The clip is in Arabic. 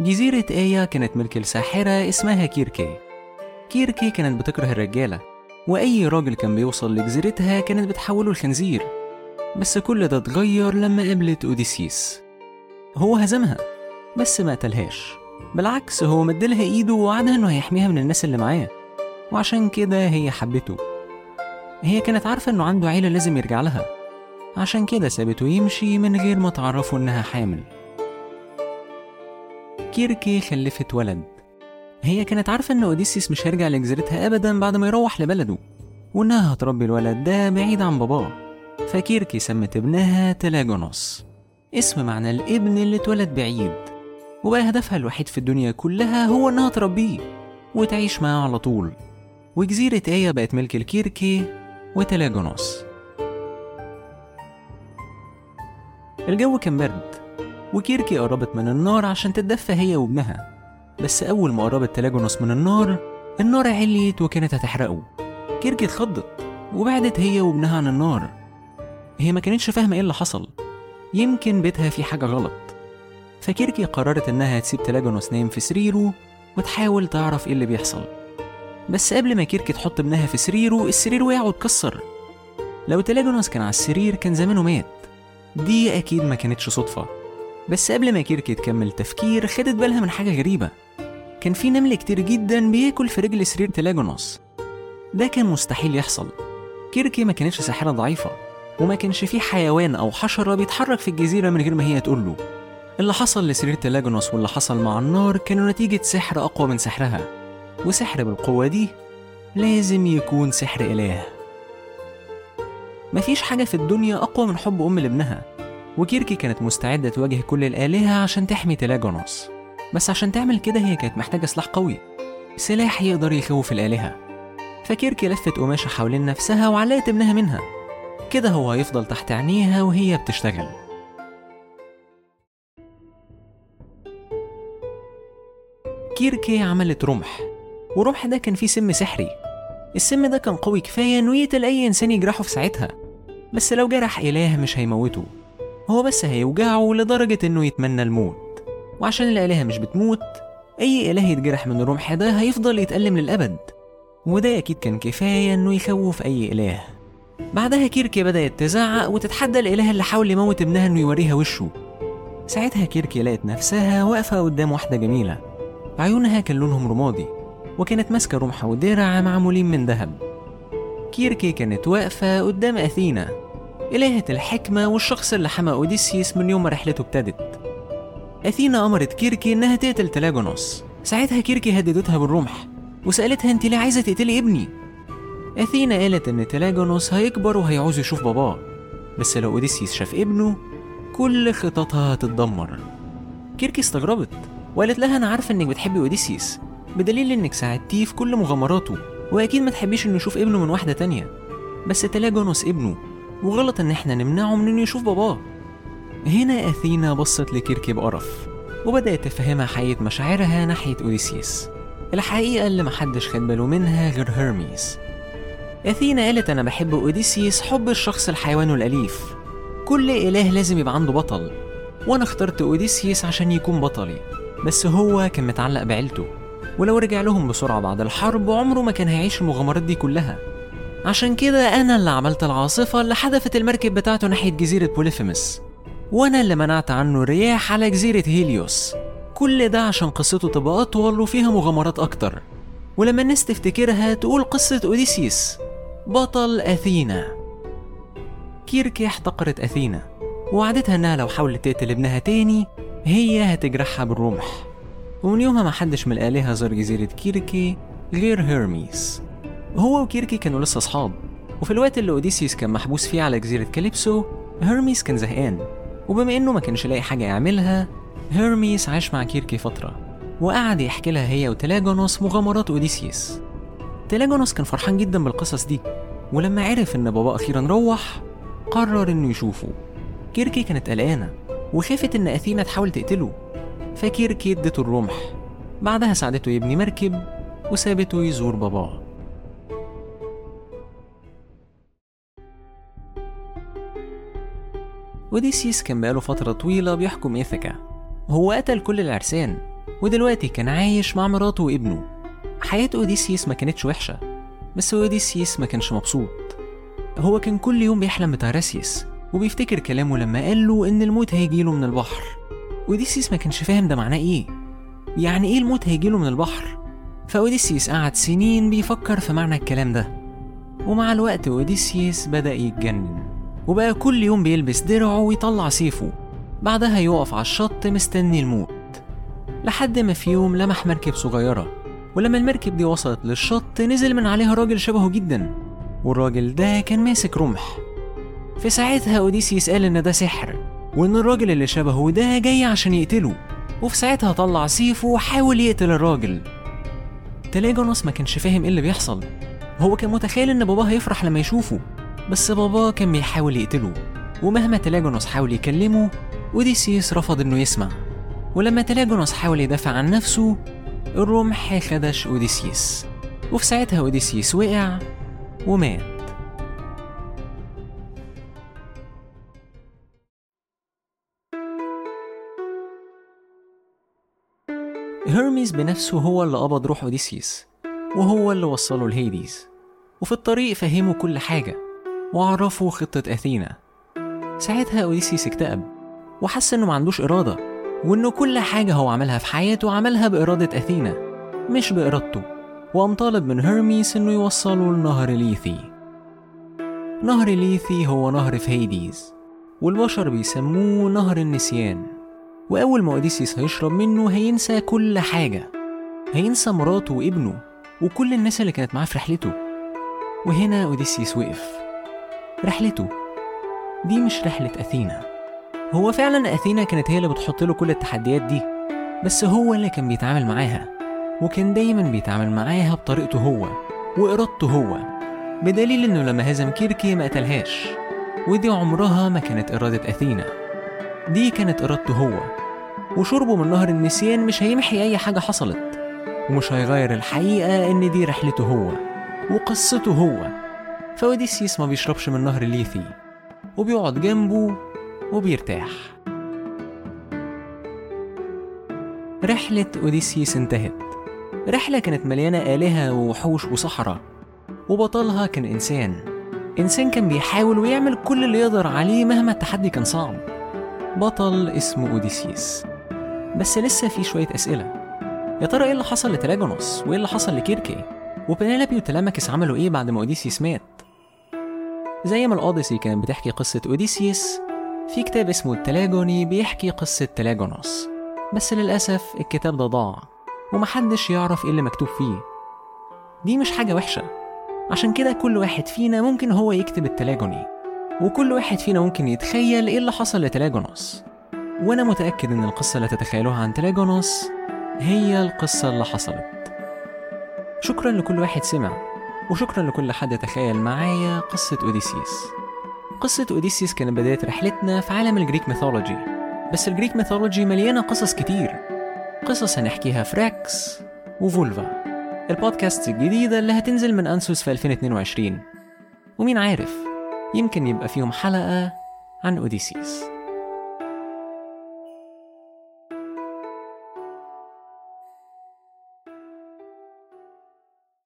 جزيرة آيا كانت ملك الساحرة اسمها كيركي. كيركي كانت بتكره الرجالة وأي راجل كان بيوصل لجزيرتها كانت بتحوله لخنزير. بس كل ده اتغير لما قابلت أوديسيس. هو هزمها بس ما قتلهاش. بالعكس هو مدلها إيده ووعدها إنه هيحميها من الناس اللي معاه. وعشان كده هي حبته. هي كانت عارفة إنه عنده عيلة لازم يرجع لها. عشان كده سابته يمشي من غير ما تعرفه إنها حامل. كيركي خلفت ولد. هي كانت عارفة ان اوديسيس مش هيرجع لجزيرتها ابدا بعد ما يروح لبلده وإنها هتربي الولد ده بعيد عن باباه. فكيركي سمت ابنها تلاجونوس. اسم معناه الابن اللي اتولد بعيد. وبقى هدفها الوحيد في الدنيا كلها هو إنها تربيه وتعيش معاه على طول. وجزيرة آيا بقت ملك لكيركي وتلاجونوس. الجو كان برد. وكيركي قربت من النار عشان تتدفى هي وابنها. بس أول ما قربت تلاجونوس من النار النار عليت وكانت هتحرقه. كيركي اتخضت وبعدت هي وابنها عن النار. هي ما كانتش فاهمة إيه اللي حصل. يمكن بيتها في حاجة غلط. فكيركي قررت إنها تسيب تلاجونوس نايم في سريره وتحاول تعرف إيه اللي بيحصل. بس قبل ما كيركي تحط ابنها في سريره السرير وقع واتكسر. لو تلاجونوس كان على السرير كان زمانه مات. دي أكيد ما كانتش صدفة. بس قبل ما كيركي تكمل تفكير خدت بالها من حاجة غريبة. كان في نمل كتير جدا بياكل في رجل سرير تلاجونوس. ده كان مستحيل يحصل. كيركي ما كانتش ساحرة ضعيفة وما كانش في حيوان أو حشرة بيتحرك في الجزيرة من غير ما هي تقوله اللي حصل لسرير تلاجونوس واللي حصل مع النار كانوا نتيجة سحر أقوى من سحرها. وسحر بالقوة دي لازم يكون سحر إله. مفيش حاجة في الدنيا أقوى من حب أم لابنها. وكيركي كانت مستعدة تواجه كل الآلهة عشان تحمي تلاجونوس. بس عشان تعمل كده هي كانت محتاجة سلاح قوي. سلاح يقدر يخوف الآلهة. فكيركي لفت قماشة حوالين نفسها وعلقت ابنها منها. كده هو هيفضل تحت عينيها وهي بتشتغل. كيركي عملت رمح. ورمح ده كان فيه سم سحري. السم ده كان قوي كفاية إنه يقتل أي إنسان يجرحه في ساعتها. بس لو جرح إله مش هيموته. هو بس هيوجعه لدرجة إنه يتمنى الموت. وعشان الآلهة مش بتموت أي إله يتجرح من الرمح ده هيفضل يتألم للأبد. وده أكيد كان كفاية إنه يخوف أي إله. بعدها كيركي بدأت تزعق وتتحدى الإله اللي حاول يموت ابنها إنه يوريها وشه. ساعتها كيركي لقت نفسها واقفة قدام واحدة جميلة. عيونها كان لونهم رمادي وكانت ماسكة رمح ودرع معمولين من ذهب. كيركي كانت واقفة قدام أثينا. إلهة الحكمة والشخص اللي حمى أوديسيوس من يوم ما رحلته ابتدت. أثينا أمرت كيركي إنها تقتل تلاجونوس ساعتها كيركي هددتها بالرمح وسألتها أنت ليه عايزة تقتلي ابني؟ أثينا قالت إن تلاجونوس هيكبر وهيعوز يشوف باباه. بس لو أوديسيوس شاف ابنه كل خططها هتتدمر كيركي استغربت وقالت لها أنا عارفة إنك بتحبي أوديسيوس بدليل إنك ساعدتيه في كل مغامراته وأكيد ما تحبيش إنه يشوف ابنه من واحدة تانية. بس تلاجونوس ابنه وغلط إن إحنا نمنعه من إنه يشوف باباه. هنا أثينا بصت لكيركي بقرف وبدأت تفهمها حقيقة مشاعرها ناحية أوديسيوس. الحقيقة اللي محدش خد باله منها غير هيرميس. أثينا قالت أنا بحب أوديسيوس حب الشخص للحيوان الأليف. كل إله لازم يبقى عنده بطل وأنا اخترت أوديسيوس عشان يكون بطلي. بس هو كان متعلق بعيلته ولو رجع لهم بسرعة بعد الحرب عمره ما كان هيعيش المغامرات دي كلها. عشان كده أنا اللي عملت العاصفة اللي حدفت المركب بتاعته ناحية جزيرة بوليفيمس وأنا اللي منعت عنه الرياح على جزيرة هيليوس. كل ده عشان قصته تبقى أطول وفيها مغامرات أكتر. ولما الناس تفتكرها تقول قصة أوديسيوس. بطل أثينا. كيركي احتقرت أثينا. ووعدتها إنها لو حاولت تقتل ابنها تاني هي هتجرحها بالرمح. ومن يومها ما حدش من الآلهة زار جزيرة كيركي غير هيرميس. هو وكيركي كانوا لسه أصحاب وفي الوقت اللي أوديسيوس كان محبوس فيه على جزيرة كاليبسو هيرميس كان زهقان. وبما إنه ما كانش لاقي حاجة يعملها هيرميس عاش مع كيركي فترة وقعد يحكي لها هي وتلاجونوس مغامرات أوديسيوس. تلاجونوس كان فرحان جدا بالقصص دي ولما عرف إن باباه أخيرا روح قرر إنه يشوفه. كيركي كانت قلقانة وخافت إن أثينا تحاول تقتله فكيركي ادته الرمح. بعدها ساعدته يبني مركب وسابته يزور باباه. أوديسيوس كان بقاله فترة طويلة بيحكم إيثيكا. هو قتل كل العرسان ودلوقتي كان عايش مع مراته وابنه. حياة أوديسيس ما كانتش وحشة بس أوديسيس ما كانش مبسوط. هو كان كل يوم بيحلم بتايريسياس وبيفتكر كلامه لما قال له إن الموت هيجيله من البحر. أوديسيس ما كانش فاهم ده معناه إيه؟ يعني إيه الموت هيجيله من البحر؟ فأوديسيس قعد سنين بيفكر في معنى الكلام ده. ومع الوقت أوديسيس بدأ يتجنن. وبقى كل يوم بيلبس درعه ويطلع سيفه. بعدها يقف على الشط مستني الموت. لحد ما في يوم لمح مركب صغيرة ولما المركب دي وصلت للشط نزل من عليها راجل شبهه جدا والراجل ده كان ماسك رمح. في ساعتها أوديسيس قال إن ده سحر وإن الراجل اللي شبهه ده جاي عشان يقتله. وفي ساعتها طلع سيفه وحاول يقتل الراجل. تلاجونوس ما كانش فاهم إيه اللي بيحصل. هو كان متخيل إن باباه هيفرح لما يشوفه. بس باباه كان بيحاول يقتله ومهما تلاجونوس حاول يكلمه أوديسيوس رفض إنه يسمع. ولما تلاجونوس حاول يدافع عن نفسه الرمح خدش أوديسيوس. وفي ساعتها أوديسيوس وقع ومات. هيرميس بنفسه هو اللي قبض روح أوديسيوس وهو اللي وصله لهيديز وفي الطريق فهمه كل حاجة. وعرفه خطة أثينا. ساعتها أوديسيوس اكتئب وحس إنه ما عندوش إرادة وإنه كل حاجة هو عملها في حياته عملها بإرادة أثينا مش بإرادته. وقام طالب من هيرميس إنه يوصله لنهر ليثي. نهر ليثي هو نهر في هيديز والبشر بيسموه نهر النسيان. وأول ما أوديسيوس هيشرب منه هينسى كل حاجة. هينسى مراته وابنه وكل الناس اللي كانت معاه في رحلته. وهنا أوديسيوس وقف. رحلته. دي مش رحلة أثينا. هو فعلا أثينا كانت هي اللي بتحط له كل التحديات دي بس هو اللي كان بيتعامل معاها وكان دايما بيتعامل معاها بطريقته هو وإرادته هو بدليل إنه لما هزم كيركي ما قتلهاش ودي عمرها ما كانت إرادة أثينا. دي كانت إرادته هو وشربه من نهر النسيان مش هيمحي أي حاجة حصلت ومش هيغير الحقيقة إن دي رحلته هو وقصته هو. فأوديسيس ما بيشربش من نهر ليثي وبيقعد جنبه وبيرتاح. رحلة أوديسيس انتهت. رحلة كانت مليانة آلهة ووحوش وصحراء وبطلها كان إنسان. إنسان كان بيحاول ويعمل كل اللي يقدر عليه مهما التحدي كان صعب. بطل اسمه أوديسيس. بس لسه في شوية أسئلة. يا ترى إيه اللي حصل لتلاجونوس؟ وإيه اللي حصل لكيركي؟ وبنيلابي وتليماكوس عملوا إيه بعد ما اوديسيوس مات؟ زي ما الاوديسي كانت بتحكي قصة اوديسيوس في كتاب اسمه التلاجوني بيحكي قصة تلاجونوس. بس للأسف الكتاب ده ضاع ومحدش يعرف إيه اللي مكتوب فيه. دي مش حاجة وحشة. عشان كده كل واحد فينا ممكن هو يكتب التلاجوني وكل واحد فينا ممكن يتخيل إيه اللي حصل لتلاجونوس. وأنا متأكد إن القصة اللي تتخيلوها عن تلاجونوس هي القصة اللي حصلت. شكرا لكل واحد سمع. وشكرا لكل حد تخيل معايا قصة أوديسيس. قصة أوديسيس كانت بداية رحلتنا في عالم ال Greek mythology بس ال Greek mythology مليانة قصص كتير. قصص هنحكيها في وفولفا البودكاست الجديدة اللي هتنزل من أنسوس في 2022 ومين عارف يمكن يبقى فيهم حلقة عن أوديسيس.